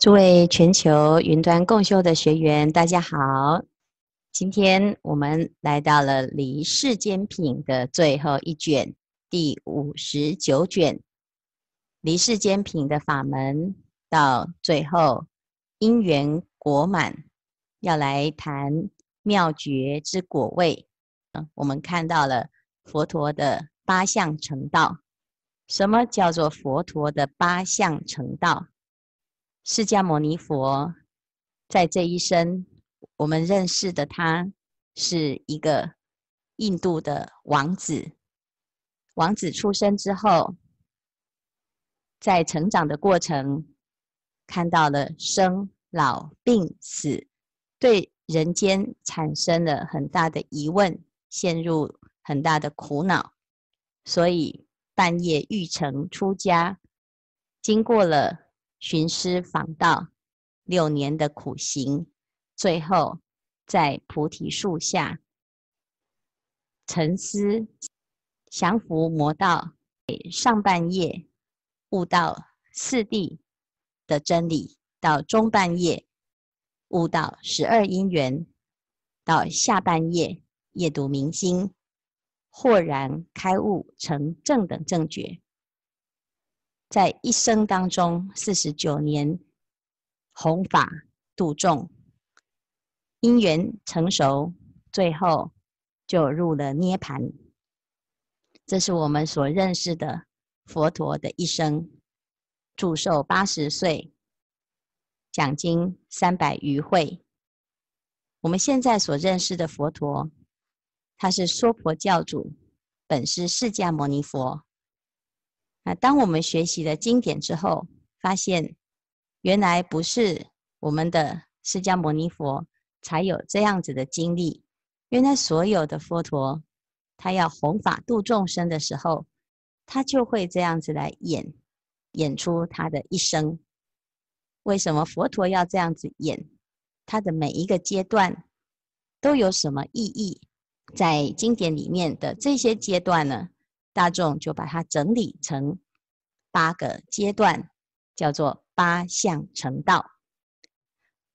诸位全球云端共修的学员，大家好！今天我们来到了《离世间品》的最后一卷，第五十九卷《离世间品》的法门到最后因缘果满，要来谈妙觉之果位。嗯，我们看到了佛陀的八相成道。什么叫做佛陀的八相成道？释迦牟尼佛在这一生，我们认识的他是一个印度的王子。王子出生之后，在成长的过程，看到了生老病死，对人间产生了很大的疑问，陷入很大的苦恼，所以半夜欲成出家，经过了。寻师访道六年的苦行，最后在菩提树下沉思降伏魔道。上半夜悟到四谛的真理，到中半夜悟到十二因缘，到下半夜夜读明心，豁然开悟成正等正觉。在一生当中，四十九年弘法度众，因缘成熟，最后就入了涅槃。这是我们所认识的佛陀的一生，祝寿八十岁，讲经三百余会。我们现在所认识的佛陀，他是娑婆教主，本是释迦牟尼佛。那当我们学习了经典之后，发现原来不是我们的释迦牟尼佛才有这样子的经历。原来所有的佛陀，他要弘法度众生的时候，他就会这样子来演，演出他的一生。为什么佛陀要这样子演？他的每一个阶段都有什么意义？在经典里面的这些阶段呢？大众就把它整理成八个阶段，叫做八相成道。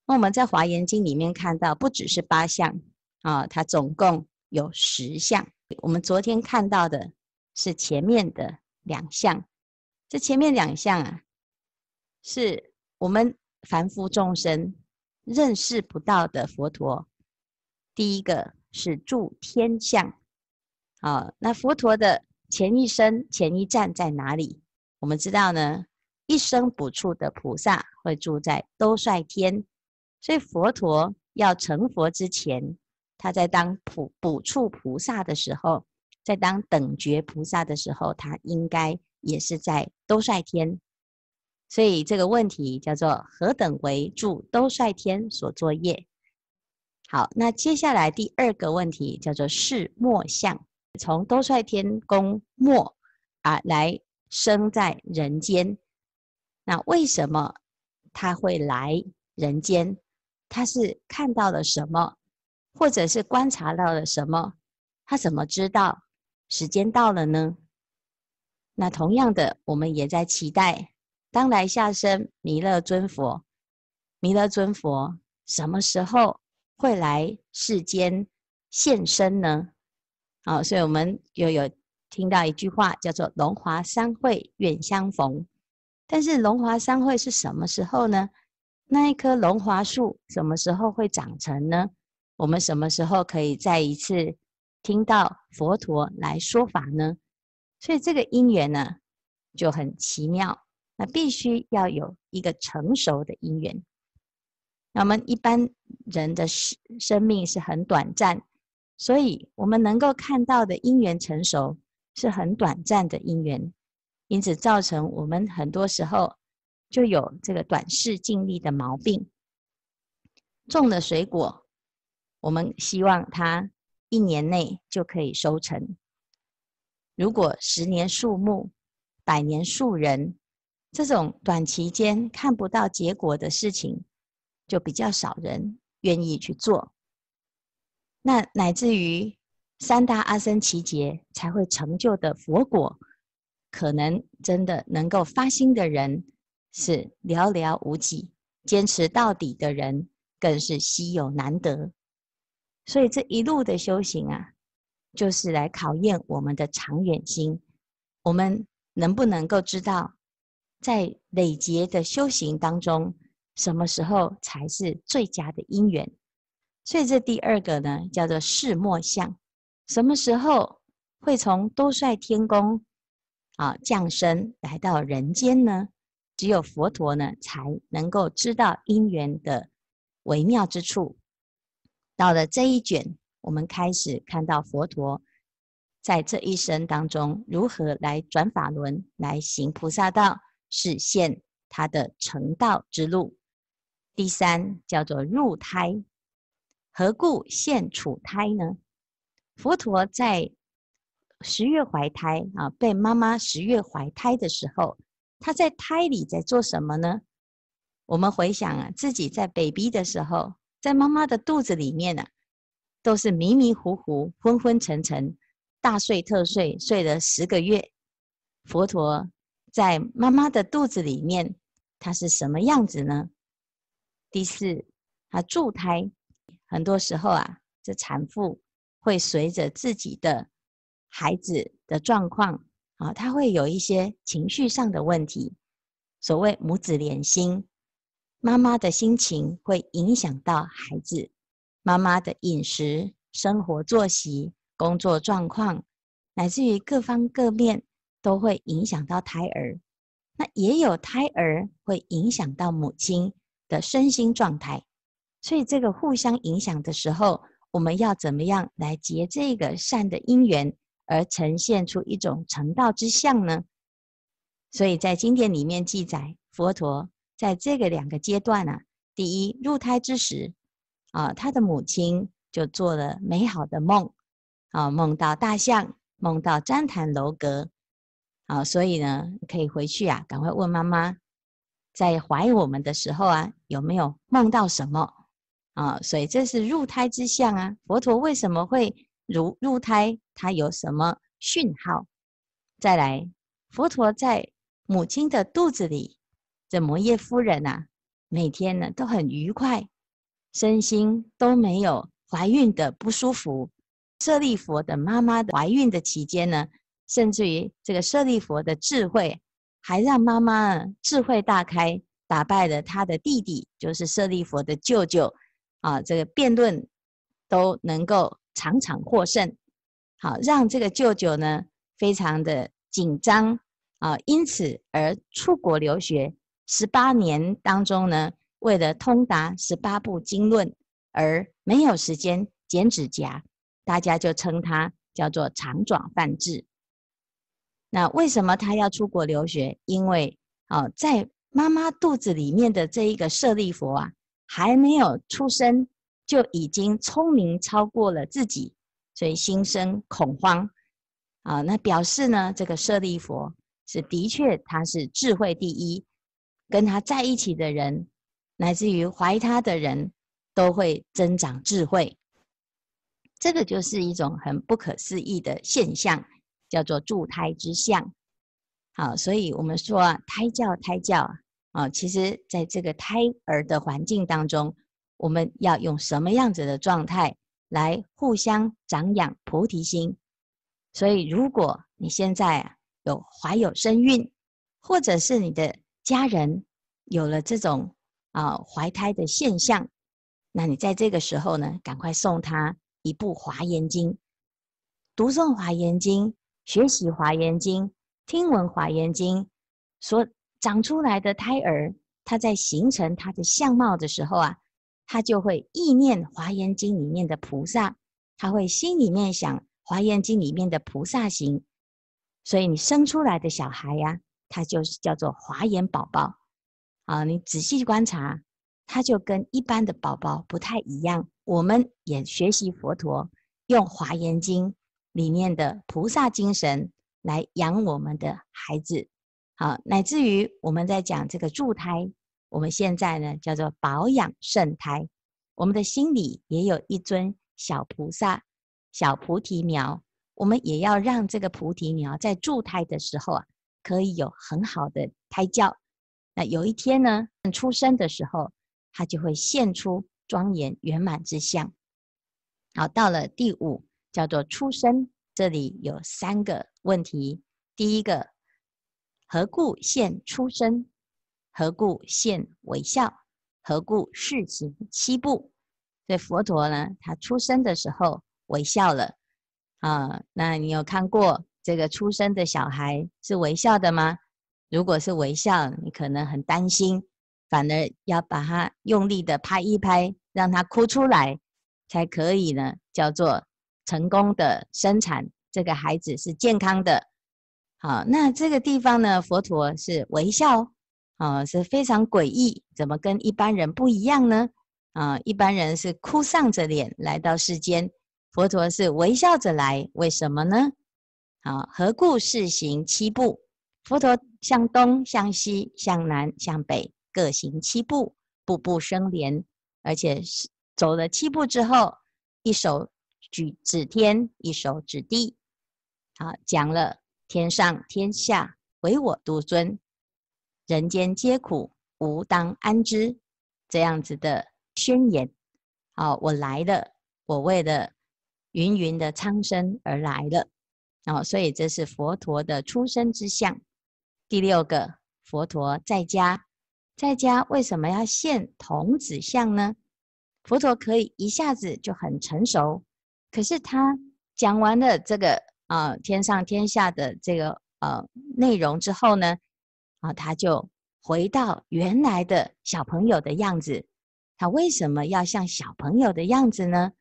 那我们在《华严经》里面看到，不只是八相啊，它总共有十相。我们昨天看到的是前面的两项，这前面两项啊，是我们凡夫众生认识不到的佛陀。第一个是住天相，啊，那佛陀的。前一生前一站在哪里？我们知道呢，一生补处的菩萨会住在兜率天，所以佛陀要成佛之前，他在当补补处菩萨的时候，在当等觉菩萨的时候，他应该也是在兜率天。所以这个问题叫做何等为住兜率天所作业？好，那接下来第二个问题叫做是末相。从兜率天宫末啊来生在人间，那为什么他会来人间？他是看到了什么，或者是观察到了什么？他怎么知道时间到了呢？那同样的，我们也在期待当来下生弥勒尊佛，弥勒尊佛什么时候会来世间现身呢？好，所以我们又有听到一句话，叫做“龙华三会愿相逢”。但是龙华三会是什么时候呢？那一棵龙华树什么时候会长成呢？我们什么时候可以再一次听到佛陀来说法呢？所以这个因缘呢就很奇妙，那必须要有一个成熟的因缘。那我们一般人的生生命是很短暂。所以，我们能够看到的因缘成熟是很短暂的因缘，因此造成我们很多时候就有这个短视近利的毛病。种的水果，我们希望它一年内就可以收成。如果十年树木，百年树人，这种短期间看不到结果的事情，就比较少人愿意去做。那乃至于三大阿僧祇劫才会成就的佛果，可能真的能够发心的人是寥寥无几。坚持到底的人更是稀有难得。所以这一路的修行啊，就是来考验我们的长远心。我们能不能够知道，在累劫的修行当中，什么时候才是最佳的因缘？所以这第二个呢，叫做示末相。什么时候会从兜率天宫啊降生来到人间呢？只有佛陀呢，才能够知道因缘的微妙之处。到了这一卷，我们开始看到佛陀在这一生当中如何来转法轮，来行菩萨道，实现他的成道之路。第三叫做入胎。何故现处胎呢？佛陀在十月怀胎啊，被妈妈十月怀胎的时候，他在胎里在做什么呢？我们回想啊，自己在 baby 的时候，在妈妈的肚子里面呢、啊，都是迷迷糊糊、昏昏沉沉、大睡特睡，睡了十个月。佛陀在妈妈的肚子里面，他是什么样子呢？第四，他住胎。很多时候啊，这产妇会随着自己的孩子的状况啊，她会有一些情绪上的问题。所谓母子连心，妈妈的心情会影响到孩子，妈妈的饮食、生活作息、工作状况，乃至于各方各面都会影响到胎儿。那也有胎儿会影响到母亲的身心状态。所以这个互相影响的时候，我们要怎么样来结这个善的因缘，而呈现出一种成道之相呢？所以在经典里面记载，佛陀在这个两个阶段啊，第一入胎之时，啊，他的母亲就做了美好的梦，啊，梦到大象，梦到旃檀楼阁，啊，所以呢，可以回去啊，赶快问妈妈，在怀我们的时候啊，有没有梦到什么？啊，所以这是入胎之相啊。佛陀为什么会如入胎？他有什么讯号？再来，佛陀在母亲的肚子里，这摩耶夫人呐、啊，每天呢都很愉快，身心都没有怀孕的不舒服。舍利弗的妈妈怀孕的期间呢，甚至于这个舍利弗的智慧，还让妈妈智慧大开，打败了他的弟弟，就是舍利弗的舅舅。啊，这个辩论都能够场场获胜，好，让这个舅舅呢非常的紧张啊，因此而出国留学十八年当中呢，为了通达十八部经论而没有时间剪指甲，大家就称他叫做长爪梵志。那为什么他要出国留学？因为啊，在妈妈肚子里面的这一个舍利佛啊。还没有出生，就已经聪明超过了自己，所以心生恐慌啊。那表示呢，这个舍利弗是的确他是智慧第一，跟他在一起的人，乃至于怀他的人都会增长智慧。这个就是一种很不可思议的现象，叫做助胎之相。好，所以我们说，胎教，胎教。啊，其实，在这个胎儿的环境当中，我们要用什么样子的状态来互相长养菩提心？所以，如果你现在有怀有身孕，或者是你的家人有了这种啊怀胎的现象，那你在这个时候呢，赶快送他一部《华严经》，读诵《华严经》，学习《华严经》，听闻《华严经》，说。长出来的胎儿，他在形成他的相貌的时候啊，他就会意念《华严经》里面的菩萨，他会心里面想《华严经》里面的菩萨行，所以你生出来的小孩呀、他就是叫做华严宝宝啊。你仔细观察，他就跟一般的宝宝不太一样。我们也学习佛陀用《华严经》里面的菩萨精神来养我们的孩子。好，乃至于我们在讲这个助胎，我们现在呢叫做保养圣胎。我们的心里也有一尊小菩萨、小菩提苗，我们也要让这个菩提苗在助胎的时候啊，可以有很好的胎教。那有一天呢，出生的时候，它就会现出庄严圆满之相。好，到了第五，叫做出生，这里有三个问题。第一个，何故现出生？何故现微笑？何故示行七步？所以佛陀呢，他出生的时候微笑了啊。那你有看过这个出生的小孩是微笑的吗？如果是微笑，你可能很担心，反而要把他用力的拍一拍，让他哭出来，才可以呢，叫做成功的生产，这个孩子是健康的。好，那这个地方呢，佛陀是微笑，啊，是非常诡异，怎么跟一般人不一样呢？啊，一般人是哭丧着脸来到世间，佛陀是微笑着来，为什么呢？啊，何故是行七步？佛陀向东、向西、向南、向北，各行七步，步步生莲，而且是走了七步之后，一手举指天，一手指地，好，讲了天上天下唯我独尊，人间皆苦，吾当安之，这样子的宣言。好，我来了，我为了芸芸的苍生而来了。哦，所以这是佛陀的出生之相。第六个，佛陀在家，在家为什么要现童子相呢？佛陀可以一下子就很成熟，可是他讲完了这个啊、天上天下的这个呃内容之后呢，啊他就回到原来的小朋友的样子。他为什么要像小朋友的样子呢？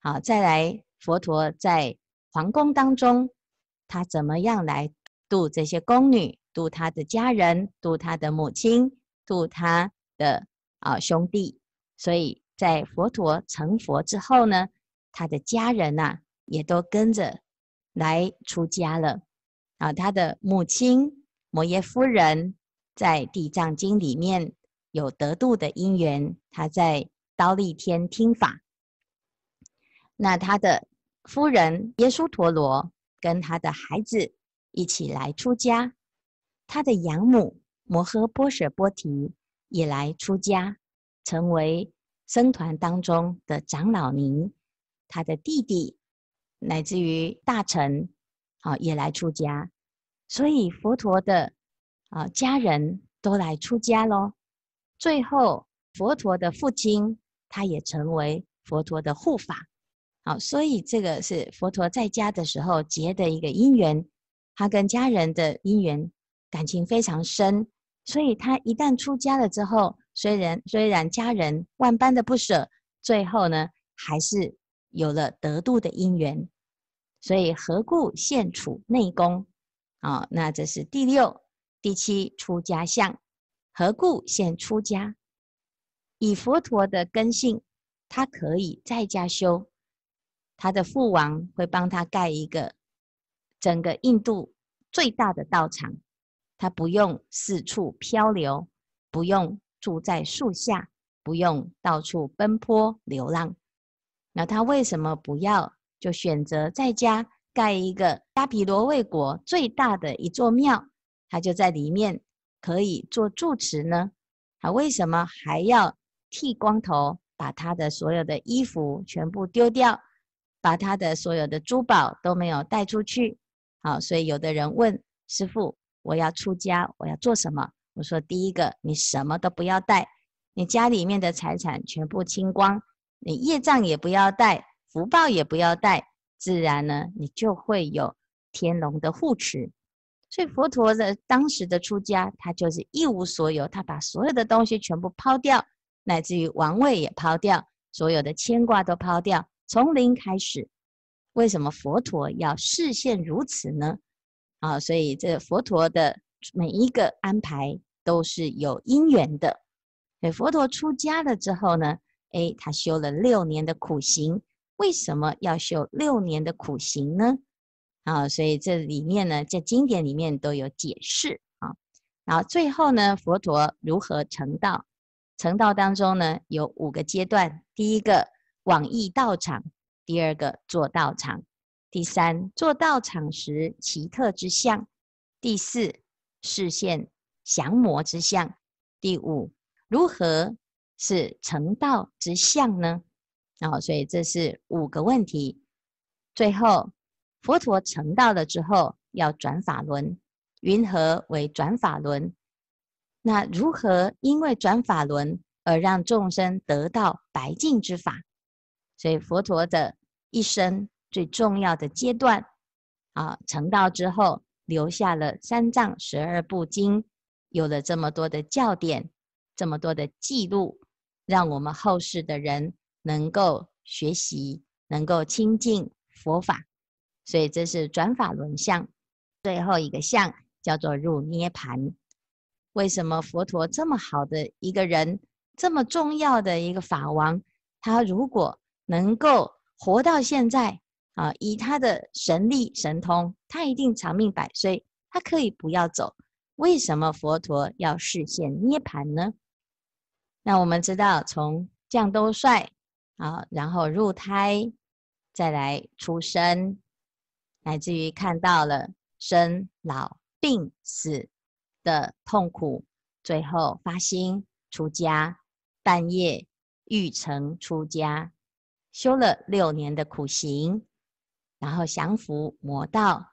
好，再来，佛陀在皇宫当中，他怎么样来度这些宫女？度他的家人，度他的母亲，度他的啊兄弟，所以在佛陀成佛之后呢，他的家人呐、也都跟着来出家了。啊，他的母亲摩耶夫人在《地藏经》里面有得度的因缘，他在忉利天听法。那他的夫人耶输陀罗跟他的孩子一起来出家。他的养母摩诃波舍波提也来出家，成为僧团当中的长老尼。他的弟弟乃至于大臣，啊，也来出家。所以佛陀的啊家人都来出家喽。最后，佛陀的父亲他也成为佛陀的护法。好，所以这个是佛陀在家的时候结的一个因缘，他跟家人的因缘。感情非常深，所以他一旦出家了之后，虽然虽然家人万般的不舍，最后呢，还是有了得度的因缘。所以何故现处内宫？啊、哦，那这是第六、第七出家相。何故现出家？以佛陀的根性，他可以在家修，他的父王会帮他盖一个整个印度最大的道场。他不用四处漂流，不用住在树下，不用到处奔波流浪。那他为什么不要就选择在家盖一个迦毗罗卫国最大的一座庙？他就在里面可以做住持呢？他为什么还要剃光头，把他的所有的衣服全部丢掉，把他的所有的珠宝都没有带出去？好，所以有的人问师父。我要出家，我要做什么？我说，第一个，你什么都不要带，你家里面的财产全部清光，你业障也不要带，福报也不要带，自然呢，你就会有天龙的护持。所以佛陀的当时的出家，他就是一无所有，他把所有的东西全部抛掉，乃至于王位也抛掉，所有的牵挂都抛掉，从零开始。为什么佛陀要示现如此呢？啊，所以这佛陀的每一个安排都是有因缘的。所以佛陀出家了之后呢，诶，他修了六年的苦行。为什么要修六年的苦行呢？啊，所以这里面呢，在经典里面都有解释啊。然后最后呢，佛陀如何成道？成道当中呢，有五个阶段：第一个往义道场，第二个坐道场。第三，坐道场时奇特之相；第四，示现降魔之相；第五，如何是成道之相呢？然后，所以这是五个问题。最后，佛陀成道了之后，要转法轮，云何为转法轮？那如何因为转法轮而让众生得到白净之法？所以佛陀的一生最重要的阶段啊，成道之后留下了三藏十二部经，有了这么多的教典，这么多的记录，让我们后世的人能够学习，能够亲近佛法。所以这是转法轮相，最后一个相叫做入涅槃。为什么佛陀这么好的一个人，这么重要的一个法王，他如果能够活到现在啊，以他的神力神通，他一定长命百岁，他可以不要走。为什么佛陀要示现涅槃呢？那我们知道，从降兜率啊，然后入胎，再来出生，乃至于看到了生老病死。的痛苦，最后发心出家，半夜欲成出家，修了六年的苦行，然后降伏魔道，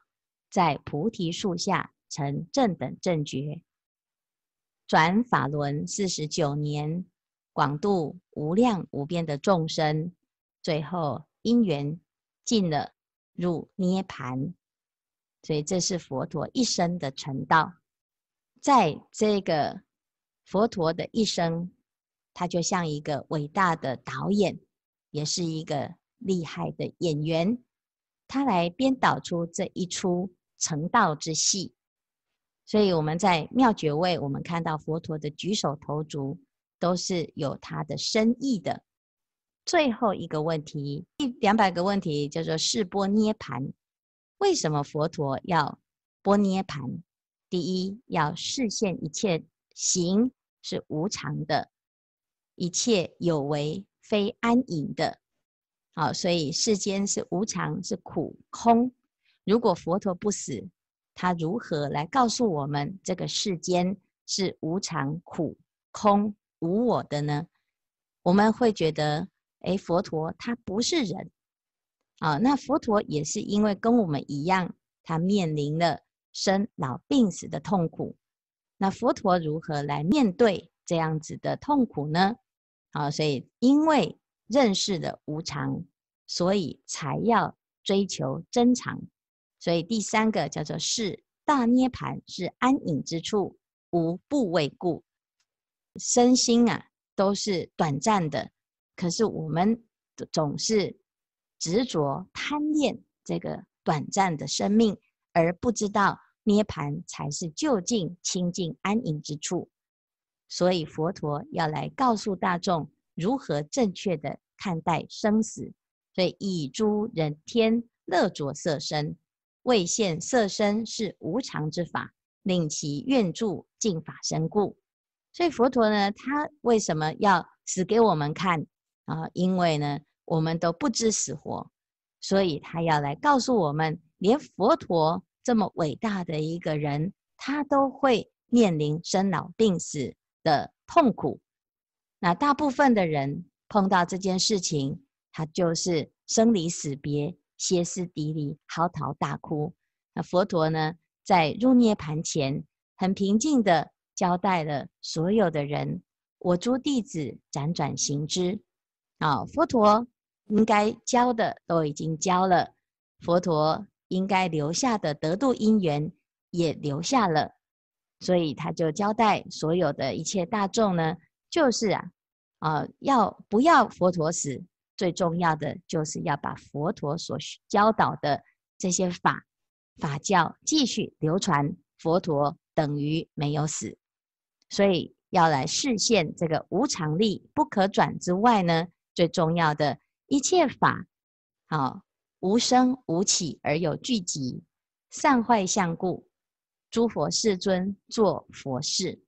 在菩提树下成正等正觉，转法轮四十九年，广度无量无边的众生，最后因缘尽了，入涅槃，所以这是佛陀一生的成道。在这个佛陀的一生，他就像一个伟大的导演，也是一个厉害的演员，他来编导出这一出成道之戏。所以我们在妙觉位，我们看到佛陀的举手投足都是有他的深意的。最后一个问题，第两百个问题叫做示波涅盘。为什么佛陀要般涅盘？第一，要示现一切行是无常的，一切有为非安隐的。好，所以世间是无常，是苦空。如果佛陀不死，他如何来告诉我们这个世间是无常、苦空、无我的呢？我们会觉得，哎，佛陀他不是人啊。那佛陀也是因为跟我们一样，他面临了。生老病死的痛苦，那佛陀如何来面对这样子的痛苦呢？啊，所以因为认识的无常，所以才要追求真常。所以第三个叫做是大涅槃，是安隐之处，无不为故。身心啊都是短暂的，可是我们总是执着贪恋这个短暂的生命。而不知道涅槃才是究竟清净安隐之处，所以佛陀要来告诉大众如何正确的看待生死。所以以诸人天乐着色身，为现色身是无常之法，令其愿住净法身故。所以佛陀呢，他为什么要死给我们看啊？因为呢，我们都不知死活，所以他要来告诉我们。连佛陀这么伟大的一个人，他都会面临生老病死的痛苦。那大部分的人碰到这件事情，他就是生离死别、歇斯底里、嚎啕大哭。那佛陀呢，在入涅槃前，很平静地交代了所有的人：“我诸弟子辗转行之。”啊，佛陀应该教的都已经教了，佛陀。应该留下的得度因缘也留下了，所以他就交代所有的一切大众呢，就是啊，啊、要不要佛陀死？最重要的就是要把佛陀所教导的这些法法教继续流传。佛陀等于没有死，所以要来示现这个无常力不可转之外呢，最重要的一切法，好。无生无起而有聚集，善坏相故，诸佛世尊作佛事。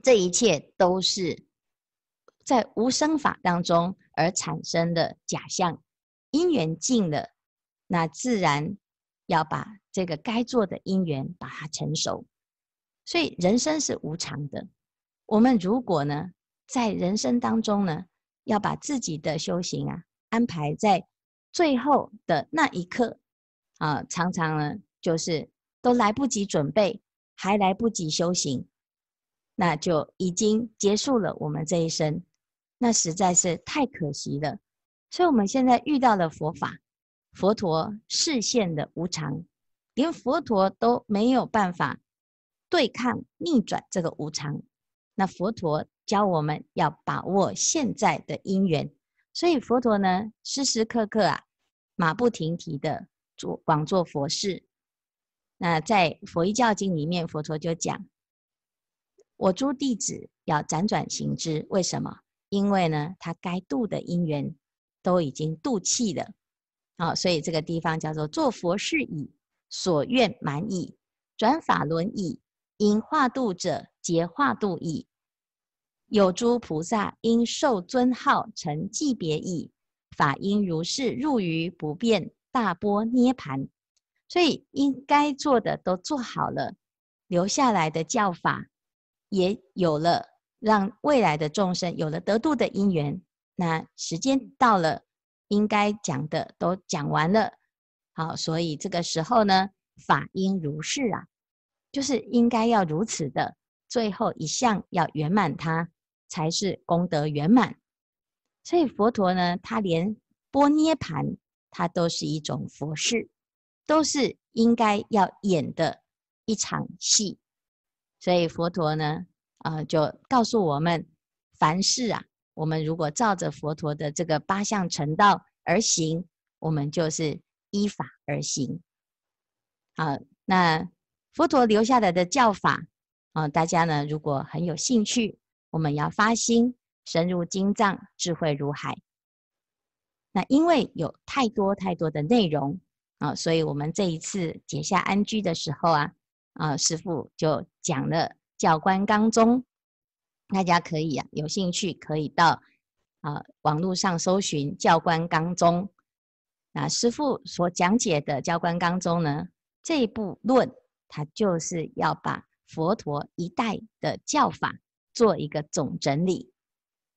这一切都是在无生法当中而产生的假象。因缘尽了，那自然要把这个该做的因缘把它成熟。所以人生是无常的，我们如果呢，在人生当中呢，要把自己的修行啊安排在最后的那一刻啊，常常呢就是都来不及准备，还来不及修行，那就已经结束了我们这一生，那实在是太可惜了。所以我们现在遇到了佛法，佛陀示现的无常，连佛陀都没有办法对抗逆转这个无常。那佛陀教我们要把握现在的因缘，所以佛陀呢，时时刻刻啊，马不停蹄的做广做佛事。那在《佛遗教经》里面，佛陀就讲：我诸弟子要辗转行之。为什么？因为呢，他该度的因缘都已经度尽了。好，所以这个地方叫做做佛事已，所愿满矣，转法轮已，因化度者皆化度矣。有诸菩萨应受尊号，成记别矣，法因如是入于不变大波涅槃。所以应该做的都做好了，留下来的教法也有了，让未来的众生有了得度的因缘。那时间到了，应该讲的都讲完了。好，所以这个时候呢，法因如是啊，就是应该要如此的，最后一项要圆满它。才是功德圆满，所以佛陀呢，他连波涅盘，他都是一种佛事，都是应该要演的一场戏。所以佛陀呢，啊、就告诉我们，凡事啊，我们如果照着佛陀的这个八相成道而行，我们就是依法而行。好，那佛陀留下来的教法啊、大家呢，如果很有兴趣。我们要发心，深入经藏，智慧如海。那因为有太多太多的内容啊，所以我们这一次结下安居的时候啊，啊，师父就讲了教官纲宗，大家可以啊有兴趣可以到啊网络上搜寻教官纲宗。那师父所讲解的教官纲宗呢，这部论，它就是要把佛陀一代的教法。做一个总整理，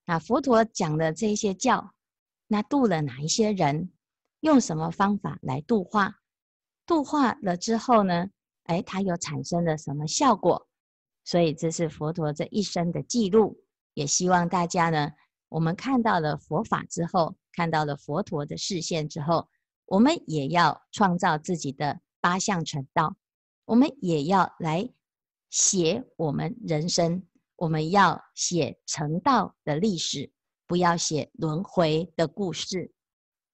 那佛陀讲的这些教，那度了哪一些人？用什么方法来度化？度化了之后呢？哎，它又产生了什么效果？所以这是佛陀这一生的记录。也希望大家呢，我们看到了佛法之后，看到了佛陀的示现之后，我们也要创造自己的八相成道，我们也要来写我们人生。我们要写成道的历史，不要写轮回的故事。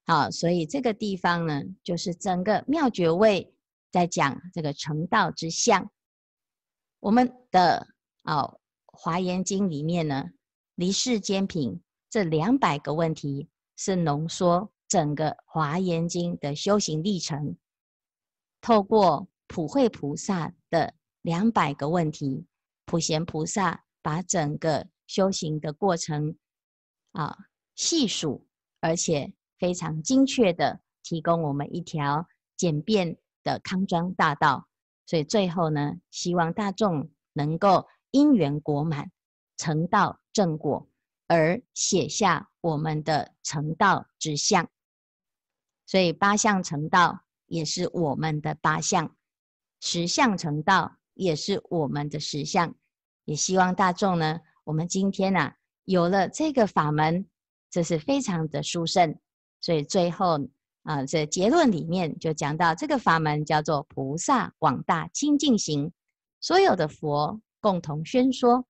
好，所以这个地方呢，就是整个妙觉位在讲这个成道之相。我们的啊《华严经》里面呢，离世间品这两百个问题是浓缩整个《华严经》的修行历程，透过普惠菩萨的两百个问题，普贤菩萨。把整个修行的过程啊细数，而且非常精确的提供我们一条简便的康庄大道。所以最后呢，希望大众能够因缘果满，成道正果，而写下我们的成道之相。所以八相成道也是我们的八相，十相成道也是我们的十相。也希望大众呢，我们今天呢、啊、有了这个法门，这是非常的殊胜。所以最后啊，这结论里面就讲到，这个法门叫做菩萨广大清净行，所有的佛共同宣说，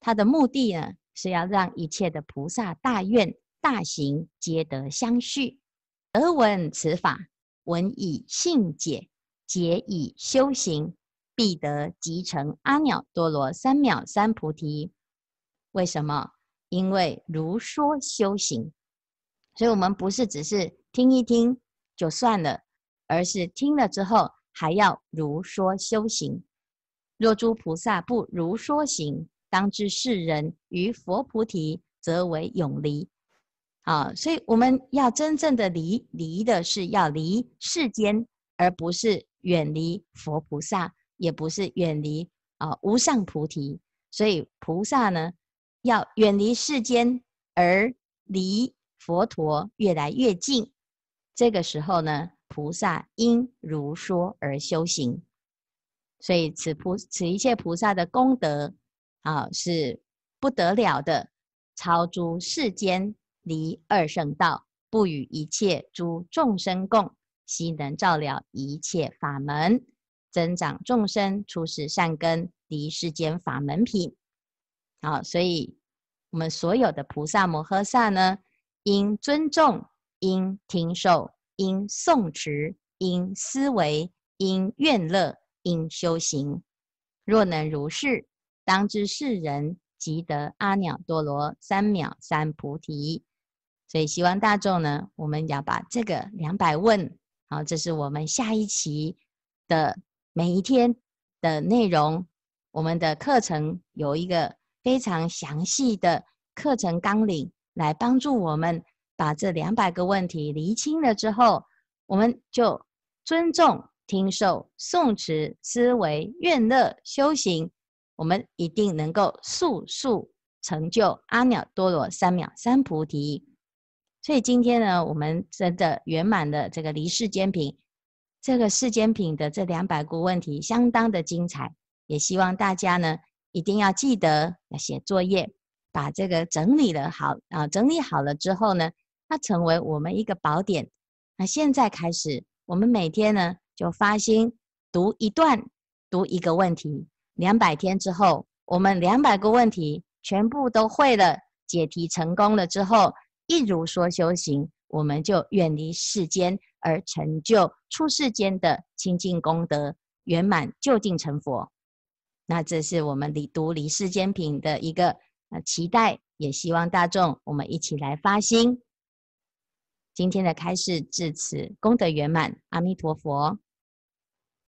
它的目的呢是要让一切的菩萨大愿大行皆得相续。得闻此法，闻以信解，解以修行。必得即成阿耨多罗三藐三菩提。为什么？因为如说修行，所以我们不是只是听一听就算了，而是听了之后还要如说修行。若诸菩萨不如说行，当知世人于佛菩提，则为永离。啊，所以我们要真正的离，离的是要离世间，而不是远离佛菩萨。也不是远离啊无上菩提，所以菩萨呢，要远离世间，而离佛陀越来越近。这个时候呢，菩萨应如说而修行。所以此菩此一切菩萨的功德啊，是不得了的，超诸世间，离二圣道，不与一切诸众生共，悉能照了一切法门，增长众生初世善根，离世间法门品。好，所以我们所有的菩萨摩诃萨呢，应尊重，应听受，应诵持，应思维，应愿乐，应修行。若能如是，当知是人即得阿耨多罗三藐三菩提。所以希望大众呢，我们要把这个两百问，好，这是我们下一期的每一天的内容。我们的课程有一个非常详细的课程纲领，来帮助我们把这两百个问题厘清了之后，我们就尊重、听受、诵持、思维、愿乐、修行，我们一定能够速速成就阿耨多罗三藐三菩提。所以今天呢，我们真的圆满的这个离世间品，这个世间品的这两百个问题相当的精彩，也希望大家呢一定要记得要写作业，把这个整理了好啊，整理好了之后呢，它成为我们一个宝典。那现在开始，我们每天呢就发心读一段，读一个问题，两百天之后，我们两百个问题全部都会了，解题成功了之后。一如说修行，我们就远离世间，而成就出世间的清净功德圆满，究竟成佛。那这是我们离读离世间品的一个呃期待，也希望大众我们一起来发心。今天的开示至此功德圆满，阿弥陀佛。